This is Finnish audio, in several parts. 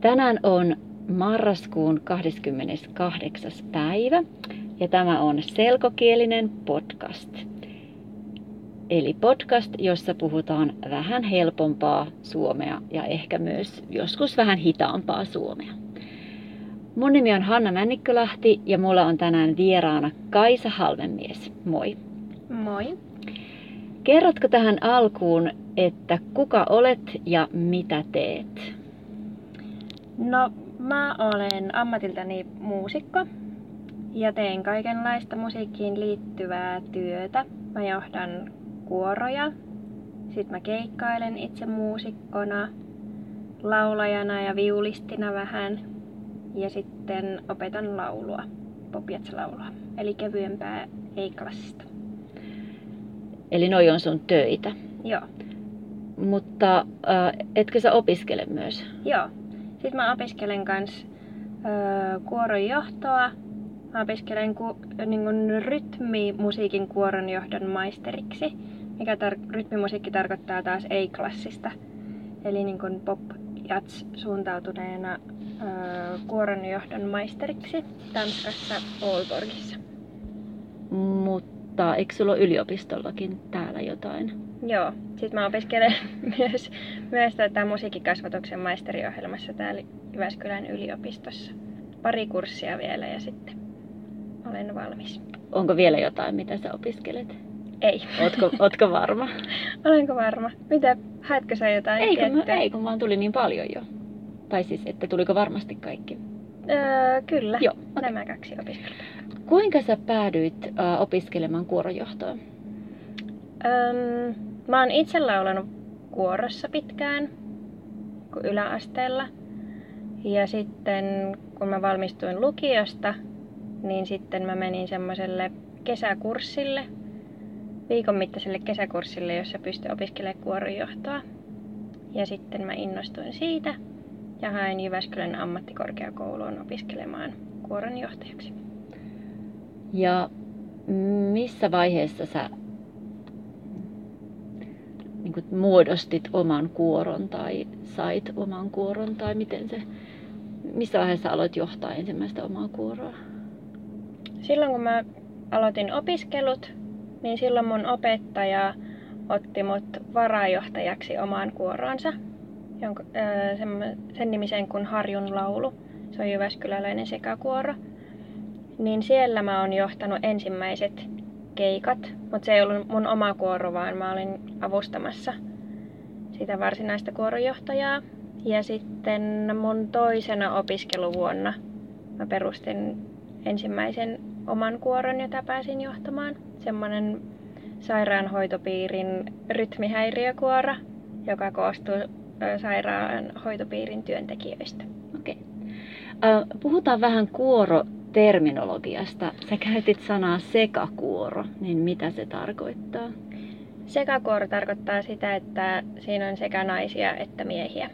Tänään on marraskuun 28. päivä ja tämä on selkokielinen podcast. Eli podcast, jossa puhutaan vähän helpompaa suomea ja ehkä myös joskus vähän hitaampaa suomea. Mun nimi on Hanna Männikkölahti ja mulla on tänään vieraana Kaisa Halvenmies. Moi. Moi. Kerrotko tähän alkuun, että kuka olet ja mitä teet? No, mä olen ammatiltani muusikko ja teen kaikenlaista musiikkiin liittyvää työtä. Mä johdan kuoroja, sitten mä keikkailen itse muusikkona, laulajana ja viulistina vähän ja sitten opetan laulua, popjatslaulua, eli kevyempää ei-klassista. Eli noi on sun töitä. Joo. Mutta äh, etkö sä opiskele myös? Joo. Sitten mä opiskelen kans äh, kuoron johtoa. Mä opiskelen ku, niin kun rytmimusiikin kuoron johdon maisteriksi, mikä tar- rytmimusiikki tarkoittaa taas ei-klassista. Eli niin kun pop jats suuntautuneena äh, kuoron johdon maisteriksi Tanskassa Aalborgissa. Mutta eikö sulla ole yliopistollakin täällä jotain? Joo, sitten mä opiskelen myös, myös tätä musiikkikasvatuksen maisteriohjelmassa täällä Jyväskylän yliopistossa. Pari kurssia vielä ja sitten olen valmis. Onko vielä jotain, mitä sä opiskelet? Ei. Ootko, ootko varma? Olenko varma? Mitä? Haetko sä jotain ei, kun, mä, ei, kun vaan tuli niin paljon jo. Tai siis, että tuliko varmasti kaikki? Öö, kyllä. Joo, okei. Nämä kaksi opiskelua. Kuinka sä päädyit äh, opiskelemaan kuorojohtoa? Öm, mä oon itse laulanut kuorossa pitkään yläasteella. Ja sitten kun mä valmistuin lukiosta, niin sitten mä menin semmoiselle kesäkurssille, viikon mittaiselle kesäkurssille, jossa pystyi opiskelemaan kuoronjohtoa. Ja sitten mä innostuin siitä ja hain Jyväskylän ammattikorkeakouluun opiskelemaan kuoronjohtajaksi. Ja missä vaiheessa sä niin kuin muodostit oman kuoron tai sait oman kuoron tai miten se, missä vaiheessa aloit johtaa ensimmäistä omaa kuoroa? Silloin kun mä aloitin opiskelut, niin silloin mun opettaja otti mut varajohtajaksi omaan kuoroonsa, jonka, öö, sen, sen nimisen kuin Harjun laulu. Se on Jyväskyläläinen sekakuoro. Niin siellä mä oon johtanut ensimmäiset keikat, mutta se ei ollut mun oma kuoro, vaan mä olin avustamassa sitä varsinaista kuorojohtajaa. Ja sitten mun toisena opiskeluvuonna mä perustin ensimmäisen oman kuoron, jota pääsin johtamaan. Semmoinen sairaanhoitopiirin rytmihäiriökuoro, joka koostuu sairaanhoitopiirin työntekijöistä. Okei. Äh, Puhutaan vähän kuoroterminologiasta. Sä käytit sanaa sekakuoro, niin mitä se tarkoittaa? Sekakuoro tarkoittaa sitä, että siinä on sekä naisia että miehiä.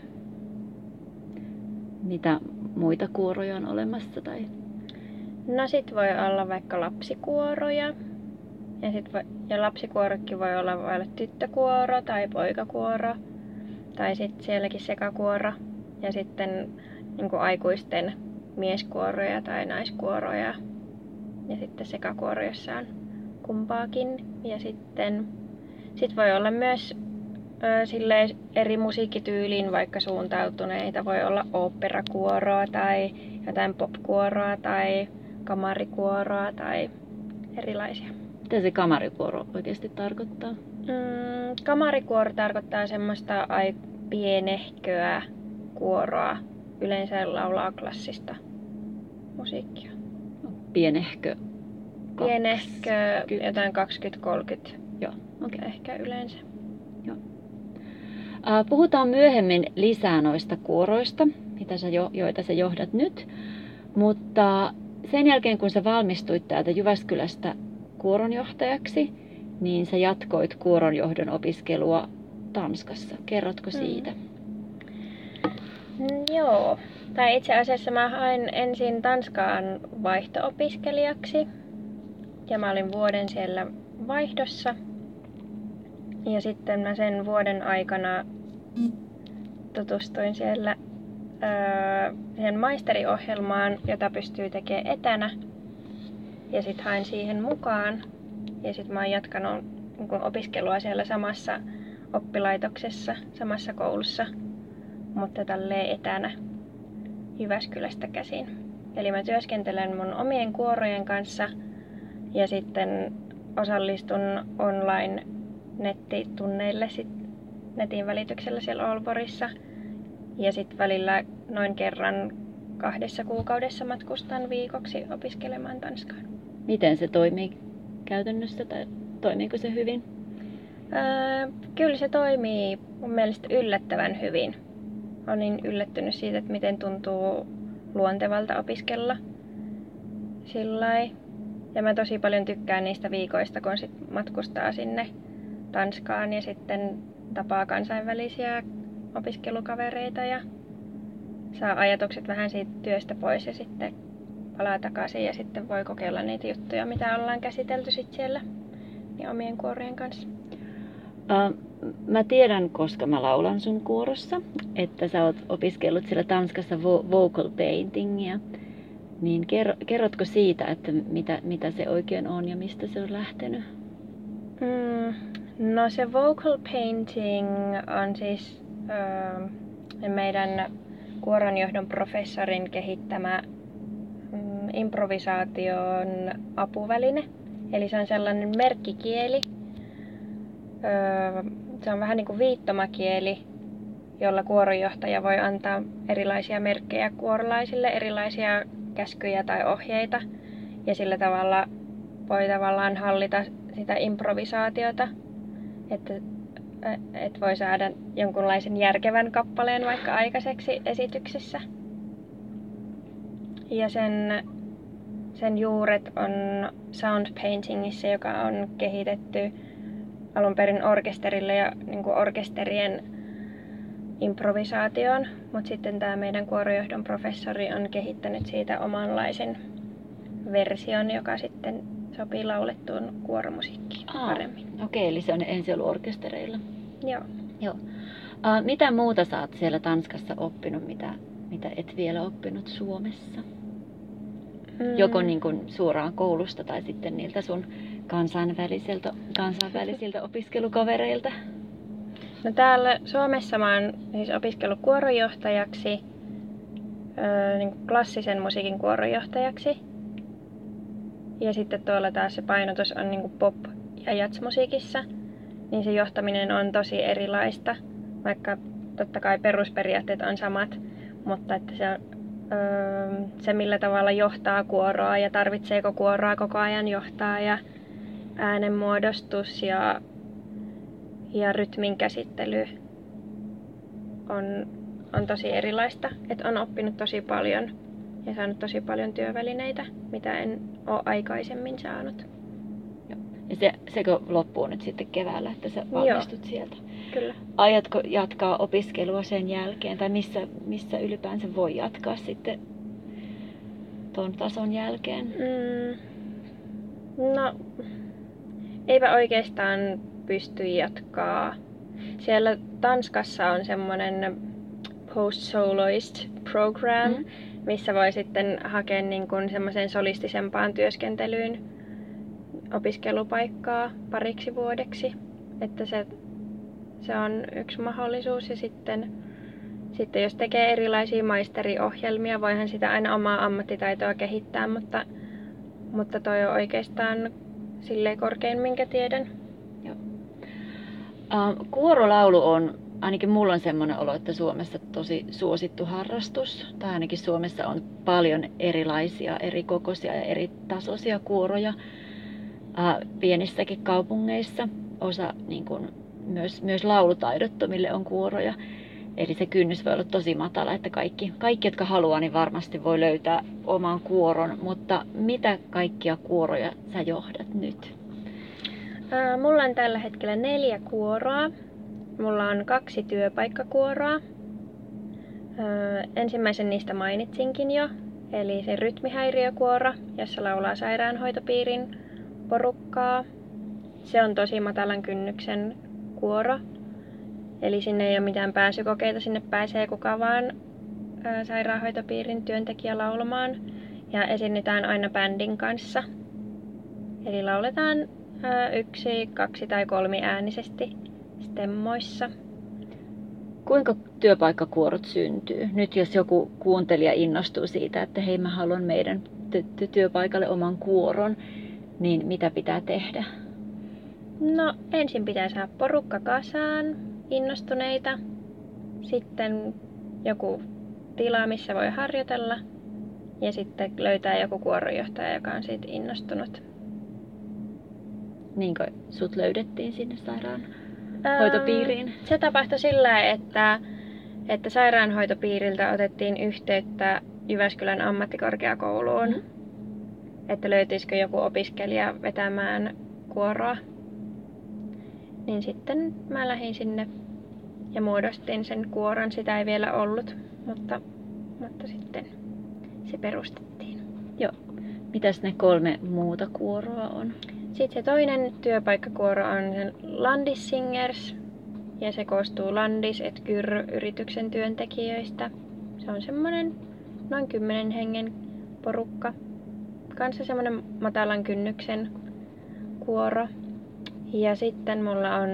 Mitä muita kuoroja on olemassa? Tai... No sit voi olla vaikka lapsikuoroja. Ja, sit voi, ja lapsikuorokin voi olla, voi olla tyttökuoro tai poikakuoro. Tai sitten sielläkin sekakuoro. Ja sitten niin aikuisten mieskuoroja tai naiskuoroja. Ja sitten sekakuoro, jossa on kumpaakin. Ja sitten sit voi olla myös ö, silleen eri musiikkityyliin vaikka suuntautuneita. Voi olla oopperakuoroa tai jotain popkuoroa tai kamarikuoroa tai erilaisia. Mitä se kamarikuoro oikeasti tarkoittaa? Mm, kamarikuoro tarkoittaa semmoista ai pienehköä kuoroa. Yleensä laulaa klassista musiikkia. Pienehkö? Pienehkö, 20. jotain 20-30 Joo, okei. Okay. ehkä yleensä. Äh, Puhutaan myöhemmin lisää noista kuoroista, mitä sä jo, joita sä johdat nyt. Mutta sen jälkeen, kun sä valmistuit täältä Jyväskylästä kuoronjohtajaksi, niin sä jatkoit kuoronjohdon opiskelua Tanskassa. Kerrotko Mm. siitä? Mm, joo. Tai itse asiassa mä hain ensin Tanskaan vaihto-opiskelijaksi. Ja mä olin vuoden siellä vaihdossa. Ja sitten mä sen vuoden aikana tutustuin siellä öö, siihen maisteriohjelmaan, jota pystyy tekemään etänä. Ja sitten hain siihen mukaan. Ja sitten mä oon jatkanut niin opiskelua siellä samassa oppilaitoksessa, samassa koulussa, mutta tälleen etänä Jyväskylästä käsin. Eli mä työskentelen mun omien kuorojen kanssa ja sitten osallistun online nettitunneille sit netin välityksellä siellä Olborissa. Ja sitten välillä noin kerran kahdessa kuukaudessa matkustan viikoksi opiskelemaan Tanskaan. Miten se toimii käytännössä tai toimiiko se hyvin? Öö, kyllä se toimii mun mielestä yllättävän hyvin. Olen niin yllättynyt siitä, että miten tuntuu luontevalta opiskella sillä Ja mä tosi paljon tykkään niistä viikoista, kun sit matkustaa sinne Tanskaan ja sitten tapaa kansainvälisiä opiskelukavereita ja saa ajatukset vähän siitä työstä pois ja sitten palaa takaisin ja sitten voi kokeilla niitä juttuja, mitä ollaan käsitelty sit siellä niin omien kuorien kanssa. Uh, mä tiedän, koska mä laulan sun kuorossa, että sä oot opiskellut siellä Tanskassa vo- vocal paintingia. Niin kerro, kerrotko siitä, että mitä, mitä se oikein on ja mistä se on lähtenyt? Mm, no se vocal painting on siis ö, meidän kuoronjohdon professorin kehittämä mm, improvisaation apuväline. Eli se on sellainen merkkikieli. Öö, se on vähän niin kuin viittomakieli, jolla kuoronjohtaja voi antaa erilaisia merkkejä kuorolaisille, erilaisia käskyjä tai ohjeita. Ja sillä tavalla voi tavallaan hallita sitä improvisaatiota, että et voi saada jonkunlaisen järkevän kappaleen vaikka aikaiseksi esityksessä. Ja sen, sen juuret on sound paintingissa, joka on kehitetty alun perin orkesterille ja niin orkesterien improvisaatioon, mutta sitten tämä meidän kuorojohdon professori on kehittänyt siitä omanlaisen version, joka sitten sopii laulettuun kuoromusiikkiin Aa, paremmin. Okei, okay, eli se on ensi ollut orkestereilla. Joo. Joo. Uh, mitä muuta sä oot siellä Tanskassa oppinut, mitä, mitä et vielä oppinut Suomessa? Mm. Joko niin kuin suoraan koulusta tai sitten niiltä sun kansainvälisiltä, kansainvälisiltä opiskelukavereilta? No täällä Suomessa mä oon siis opiskellut kuorojohtajaksi, öö, niin klassisen musiikin kuorojohtajaksi. Ja sitten tuolla taas se painotus on niin pop- ja jatsmusiikissa. Niin se johtaminen on tosi erilaista, vaikka totta kai perusperiaatteet on samat, mutta että se öö, se millä tavalla johtaa kuoroa ja tarvitseeko kuoroa koko ajan johtaa ja äänenmuodostus ja, ja rytmin käsittely on, on tosi erilaista. Et on oppinut tosi paljon ja saanut tosi paljon työvälineitä, mitä en ole aikaisemmin saanut. Ja se, sekö loppuu nyt sitten keväällä, että sä valmistut Joo, sieltä? Kyllä. Aiotko jatkaa opiskelua sen jälkeen, tai missä, missä ylipäänsä voi jatkaa sitten tuon tason jälkeen? Mm, no, eipä oikeastaan pysty jatkaa. Siellä Tanskassa on semmoinen post-soloist program, mm. missä voi sitten hakea niin kuin semmoiseen solistisempaan työskentelyyn opiskelupaikkaa pariksi vuodeksi. Että se, se on yksi mahdollisuus ja sitten, sitten jos tekee erilaisia maisteriohjelmia, voihan sitä aina omaa ammattitaitoa kehittää, mutta, mutta toi on oikeastaan silleen korkein, minkä tiedän. Uh, kuorolaulu on, ainakin mulla on semmoinen olo, että Suomessa tosi suosittu harrastus. Tai ainakin Suomessa on paljon erilaisia, eri kokoisia ja eri tasoisia kuoroja uh, pienissäkin kaupungeissa. Osa niin kun, myös, myös laulutaidottomille on kuoroja. Eli se kynnys voi olla tosi matala, että kaikki, kaikki jotka haluaa, niin varmasti voi löytää oman kuoron. Mutta mitä kaikkia kuoroja sä johdat nyt? Ää, mulla on tällä hetkellä neljä kuoroa. Mulla on kaksi työpaikkakuoroa. Ää, ensimmäisen niistä mainitsinkin jo, eli se rytmihäiriökuoro, jossa laulaa sairaanhoitopiirin porukkaa. Se on tosi matalan kynnyksen kuoro, Eli sinne ei ole mitään pääsykokeita, sinne pääsee kuka vaan sairaanhoitopiirin työntekijä laulamaan ja esiinnytään aina bändin kanssa. Eli lauletaan ää, yksi, kaksi tai kolmi äänisesti stemmoissa. Kuinka työpaikkakuorot syntyy? Nyt jos joku kuuntelija innostuu siitä, että hei mä haluan meidän ty- työpaikalle oman kuoron, niin mitä pitää tehdä? No ensin pitää saada porukka kasaan, innostuneita. Sitten joku tila, missä voi harjoitella. Ja sitten löytää joku kuoronjohtaja, joka on siitä innostunut. Niinkö sut löydettiin sinne sairaanhoitopiiriin? Ähm, se tapahtui sillä, että, että sairaanhoitopiiriltä otettiin yhteyttä Jyväskylän ammattikorkeakouluun, mm. että löytyisikö joku opiskelija vetämään kuoroa. Niin sitten mä lähdin sinne ja muodostin sen kuoron. Sitä ei vielä ollut, mutta, mutta sitten se perustettiin. Joo. Mitäs ne kolme muuta kuoroa on? Sitten se toinen työpaikkakuoro on Landis Singers, ja se koostuu Landis et Kyr-yrityksen työntekijöistä. Se on semmoinen noin kymmenen hengen porukka. Kanssa semmoinen matalan kynnyksen kuoro. Ja sitten mulla on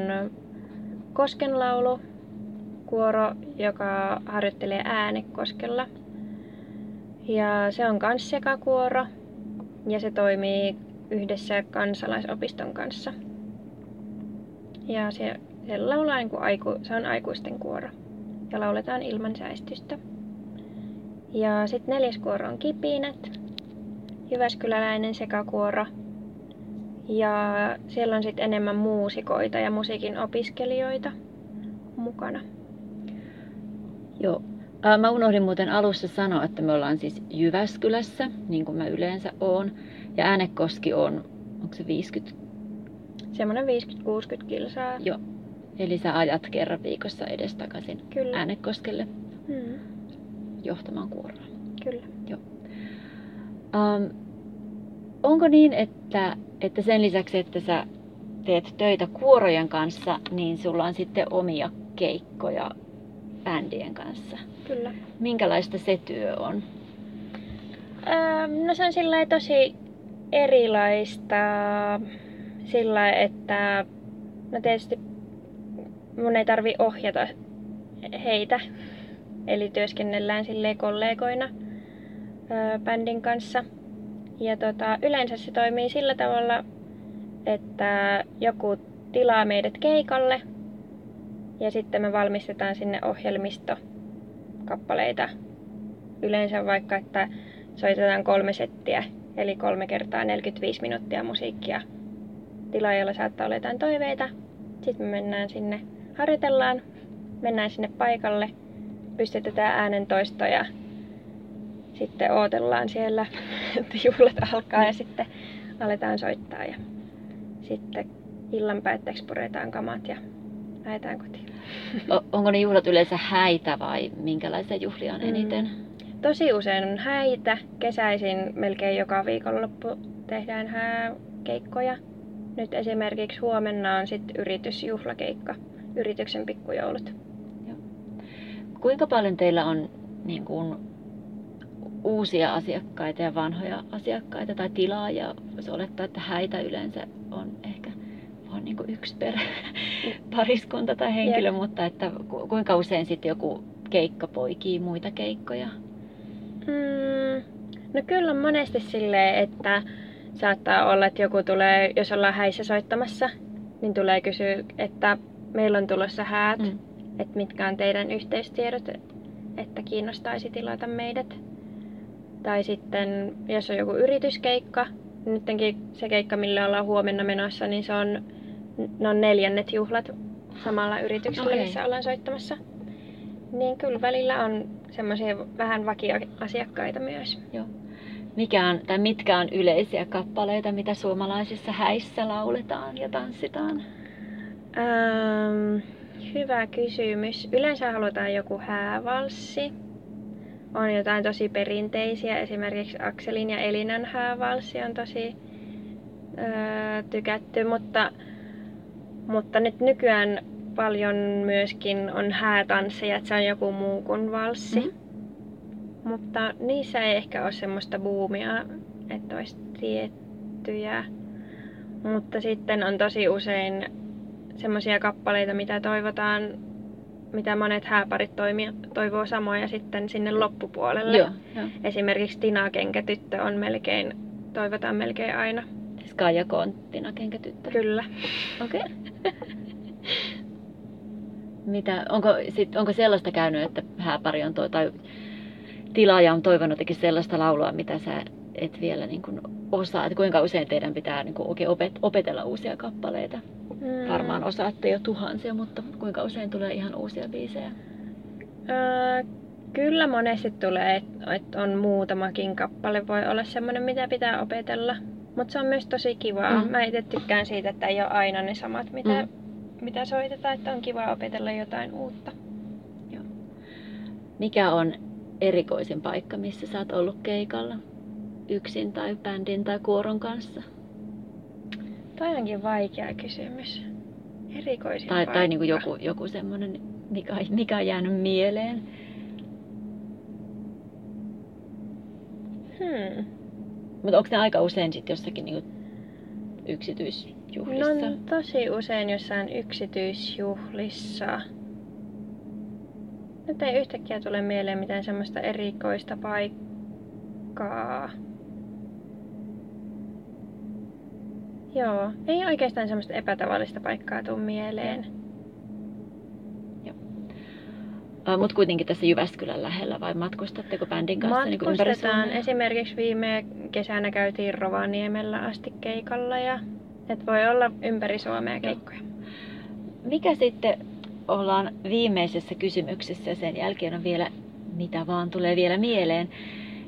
Koskenlaulu kuoro, joka harjoittelee äänekoskella. Ja se on kans sekakuoro ja se toimii yhdessä kansalaisopiston kanssa. Ja se, se laulaa niin kuin aiku, se on aikuisten kuoro ja lauletaan ilman säistystä. Ja sitten neljäs kuoro on Kipinät, Jyväskyläläinen sekakuoro. Ja siellä on sitten enemmän muusikoita ja musiikin opiskelijoita mukana. Joo. Mä unohdin muuten alussa sanoa, että me ollaan siis Jyväskylässä, niin kuin mä yleensä oon. Ja Äänekoski on, onko se 50? Semmoinen 50-60 kilsaa. Joo. Eli sä ajat kerran viikossa edestakaisin Kyllä. Äänekoskelle Hmm. johtamaan kuoroa. Kyllä. Joo. Um, onko niin, että, että sen lisäksi, että sä teet töitä kuorojen kanssa, niin sulla on sitten omia keikkoja bändien kanssa? Kyllä. Minkälaista se työ on? Ähm, no se on sillä tosi erilaista sillä että no tietysti mun ei tarvi ohjata heitä. Eli työskennellään sille kollegoina ö, bändin kanssa. Ja tota, yleensä se toimii sillä tavalla, että joku tilaa meidät keikalle ja sitten me valmistetaan sinne ohjelmisto kappaleita. Yleensä vaikka, että soitetaan kolme settiä, eli kolme kertaa 45 minuuttia musiikkia. Tilaajalla saattaa olla jotain toiveita. Sitten me mennään sinne, harjoitellaan, mennään sinne paikalle, pystytetään äänentoistoja. Sitten ootellaan siellä, että juhlat alkaa ja sitten aletaan soittaa. Ja sitten illan päätteeksi puretaan kamat ja lähdetään kotiin. O- onko ne juhlat yleensä häitä vai minkälaisia juhlia on eniten? Mm. Tosi usein on häitä. Kesäisin melkein joka viikonloppu tehdään hääkeikkoja. Nyt esimerkiksi huomenna on sitten yritysjuhlakeikka, yrityksen pikkujoulut. Kuinka paljon teillä on niin kuin, uusia asiakkaita ja vanhoja asiakkaita tai tilaajia? Voisi olettaa, että häitä yleensä on ehkä vain niin yksi per pariskunta tai henkilö, Jep. mutta että ku- kuinka usein sitten joku keikka poikii muita keikkoja? Mm, no kyllä on monesti silleen, että saattaa olla, että joku tulee, jos ollaan häissä soittamassa, niin tulee kysyä, että meillä on tulossa häät, Mm. että mitkä on teidän yhteystiedot, että kiinnostaisi tilata meidät. Tai sitten, jos on joku yrityskeikka, niin nytkin se keikka, millä ollaan huomenna menossa, niin se on, ne on neljännet juhlat samalla yrityksellä, Okei. missä ollaan soittamassa. Niin kyllä välillä on semmoisia vähän vakioasiakkaita myös. Joo. Mikä on, tai mitkä on yleisiä kappaleita, mitä suomalaisissa häissä lauletaan ja tanssitaan? Ähm, hyvä kysymys. Yleensä halutaan joku häävalssi. On jotain tosi perinteisiä, esimerkiksi Akselin ja Elinan häävalssi on tosi öö, tykätty, mutta, mutta nyt nykyään paljon myöskin on häätansseja, että se on joku muu kuin valssi. Mhm. Mutta niissä ei ehkä ole semmoista buumia, että olisi tiettyjä. Mutta sitten on tosi usein semmoisia kappaleita, mitä toivotaan, mitä monet hääparit toimia, toivoo samoja sitten sinne loppupuolelle. Joo, joo. Esimerkiksi Tina Kenkätyttö on melkein, toivotaan melkein aina. Kaija Konttina, kenkätyttö. Kyllä. Okei. Okay. Mitä, onko, sit, onko sellaista käynyt, että hääpari on toi, tai tilaaja on toivonut jotenkin sellaista laulua, mitä sä et vielä niin kuin osaa? Että kuinka usein teidän pitää niin kuin oikein opet, opetella uusia kappaleita? Mm. Varmaan osaatte jo tuhansia, mutta kuinka usein tulee ihan uusia biisejä? Öö, kyllä monesti tulee, että et on muutamakin kappale voi olla semmoinen, mitä pitää opetella. Mutta se on myös tosi kivaa. Mm. Mä itse tykkään siitä, että ei ole aina ne samat, mitä, Mm. Mitä soitetaan, että on kiva opetella jotain uutta. Mikä on erikoisin paikka, missä sä oot ollut keikalla? Yksin tai bändin tai kuoron kanssa? Toi onkin vaikea kysymys. Erikoisin Tai, paikka. tai niin kuin joku, joku semmoinen, mikä, mikä on jäänyt mieleen? Hmm. Mutta onko ne aika usein sitten jossakin niin yksityisjuhlissa? No tosi usein jossain yksityisjuhlissa. Nyt ei yhtäkkiä tule mieleen mitään semmoista erikoista paikkaa. Joo, ei oikeastaan semmoista epätavallista paikkaa tuu mieleen. Mutta kuitenkin tässä Jyväskylän lähellä vai matkustatteko bändin kanssa niin ympäri? Esimerkiksi viime kesänä käytiin Rovaniemellä asti keikalla ja et voi olla ympäri Suomea keikkoja. Mikä sitten ollaan viimeisessä kysymyksessä ja sen jälkeen on vielä, mitä vaan tulee vielä mieleen,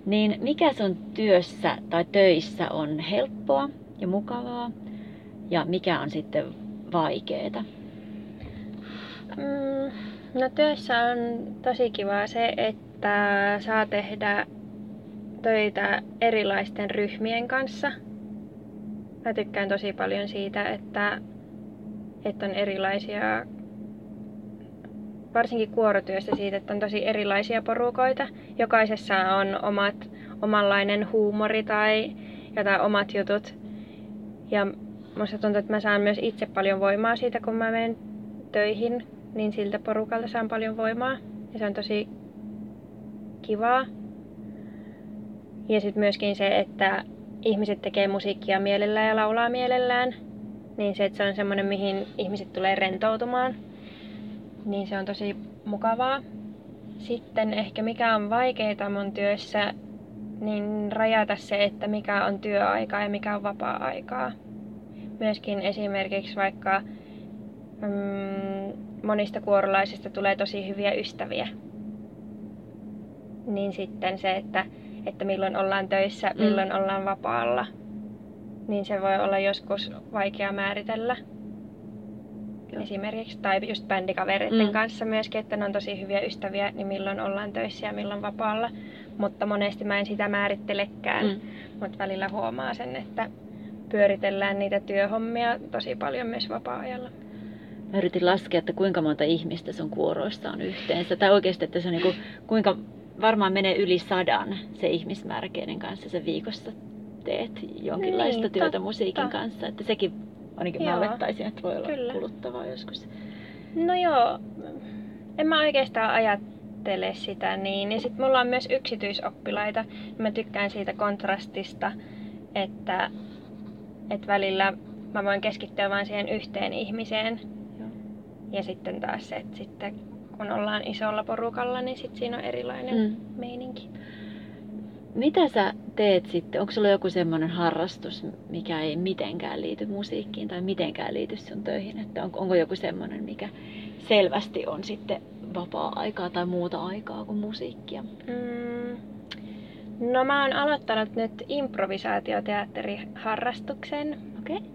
niin mikä sun työssä tai töissä on helppoa ja mukavaa ja mikä on sitten vaikeeta? Mm, no työssä on tosi kivaa se, että saa tehdä töitä erilaisten ryhmien kanssa. Mä tykkään tosi paljon siitä, että, että on erilaisia, varsinkin kuorotyössä siitä, että on tosi erilaisia porukoita. Jokaisessa on omat, omanlainen huumori tai jotain omat jutut. Ja musta tuntuu, että mä saan myös itse paljon voimaa siitä, kun mä menen töihin, niin siltä porukalta saan paljon voimaa. Ja se on tosi kivaa. Ja sitten myöskin se, että ihmiset tekee musiikkia mielellään ja laulaa mielellään. Niin se, että se on semmoinen, mihin ihmiset tulee rentoutumaan. Niin se on tosi mukavaa. Sitten ehkä mikä on vaikeaa mun työssä, niin rajata se, että mikä on työaikaa ja mikä on vapaa-aikaa. Myöskin esimerkiksi vaikka mm, monista kuorolaisista tulee tosi hyviä ystäviä. Niin sitten se, että, että milloin ollaan töissä, Mm. milloin ollaan vapaalla, niin se voi olla joskus vaikea määritellä. Joo. Esimerkiksi, tai just bändikavereiden Mm. kanssa myöskin, että ne on tosi hyviä ystäviä, niin milloin ollaan töissä ja milloin vapaalla. Mutta monesti mä en sitä määrittelekään, Mm. mutta välillä huomaa sen, että pyöritellään niitä työhommia tosi paljon myös vapaa-ajalla. Mä yritin laskea, että kuinka monta ihmistä sun kuoroissa on yhteensä. Tai oikeasti, että se on niin kuinka varmaan menee yli sadan se ihmismäärä, kenen kanssa sä viikossa teet jonkinlaista Niin, työtä totta. musiikin kanssa. Että sekin ainakin mä Joo, olettaisin, että voi olla kyllä. kuluttavaa joskus. No joo, en mä oikeastaan ajattele sitä niin. Ja sitten mulla on myös yksityisoppilaita. Mä tykkään siitä kontrastista, että, että välillä mä voin keskittyä vain siihen yhteen ihmiseen. Joo. Ja sitten taas se, että sitten kun ollaan isolla porukalla, niin sitten siinä on erilainen Mm. meininki. Mitä sä teet sitten? Onko sulla joku semmoinen harrastus, mikä ei mitenkään liity musiikkiin tai mitenkään liity sun töihin? Että on, onko joku semmoinen, mikä selvästi on sitten vapaa-aikaa tai muuta aikaa kuin musiikkia? Mm. No mä oon aloittanut nyt improvisaatioteatteriharrastuksen. Okei. Okay.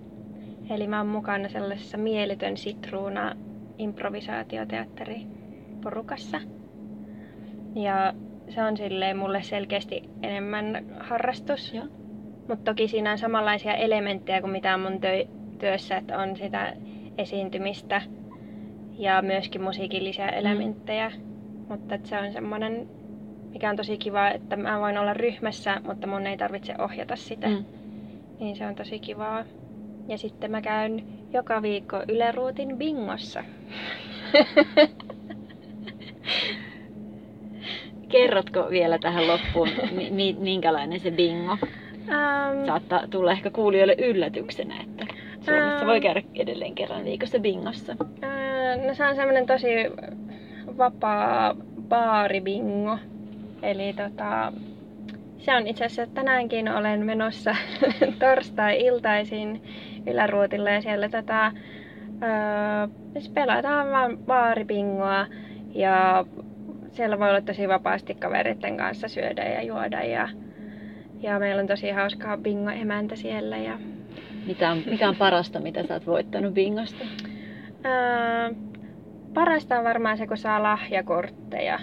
Eli mä oon mukana sellaisessa Mieletön sitruuna improvisaatioteatteriporukassa. Ja se on silleen mulle selkeästi enemmän harrastus. Joo. Mutta toki siinä on samanlaisia elementtejä kuin mitä on mun tö- työssä, että on sitä esiintymistä ja myöskin musiikillisia elementtejä. Mutta että se on semmoinen mikä on tosi kiva, että mä voin olla ryhmässä, mutta mun ei tarvitse ohjata sitä. Mm. Niin se on tosi kivaa. Ja sitten mä käyn joka viikko Yle Ruutin bingossa. Kerrotko vielä tähän loppuun, mi- mi- minkälainen se bingo? Ähm, Saattaa tulla ehkä kuulijoille yllätyksenä, että Suomessa Ää. voi käydä edelleen kerran viikossa bingossa. ää, no se on semmoinen tosi vapaa baaribingo. Eli tota, se on itse asiassa tänäänkin olen menossa torstai-iltaisin yläruutille ja siellä tota, ää, siis pelataan vaan baaribingoa ja siellä voi olla tosi vapaasti kavereiden kanssa syödä ja juoda ja, ja meillä on tosi hauskaa bingo-emäntä siellä ja Mitä on, mikä on parasta, mitä sä oot voittanut bingosta? ää, parasta on varmaan se, kun saa lahjakortteja.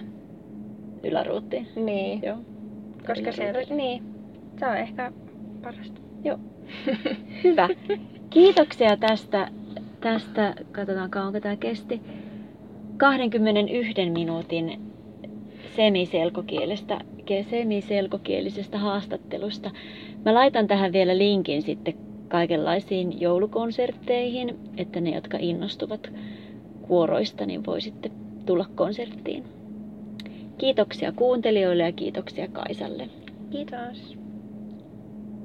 Yläruuttiin. Niin, Joo. koska se, niin, se on ehkä parasta. Joo. Hyvä. Kiitoksia tästä, tästä, katsotaan kauanko tämä kesti, 21 minuutin semiselkokielestä, semiselkokielisestä haastattelusta. Mä laitan tähän vielä linkin sitten kaikenlaisiin joulukonsertteihin, että ne, jotka innostuvat kuoroista, niin voi sitten tulla konserttiin. Kiitoksia kuuntelijoille ja kiitoksia Kaisalle. Kiitos.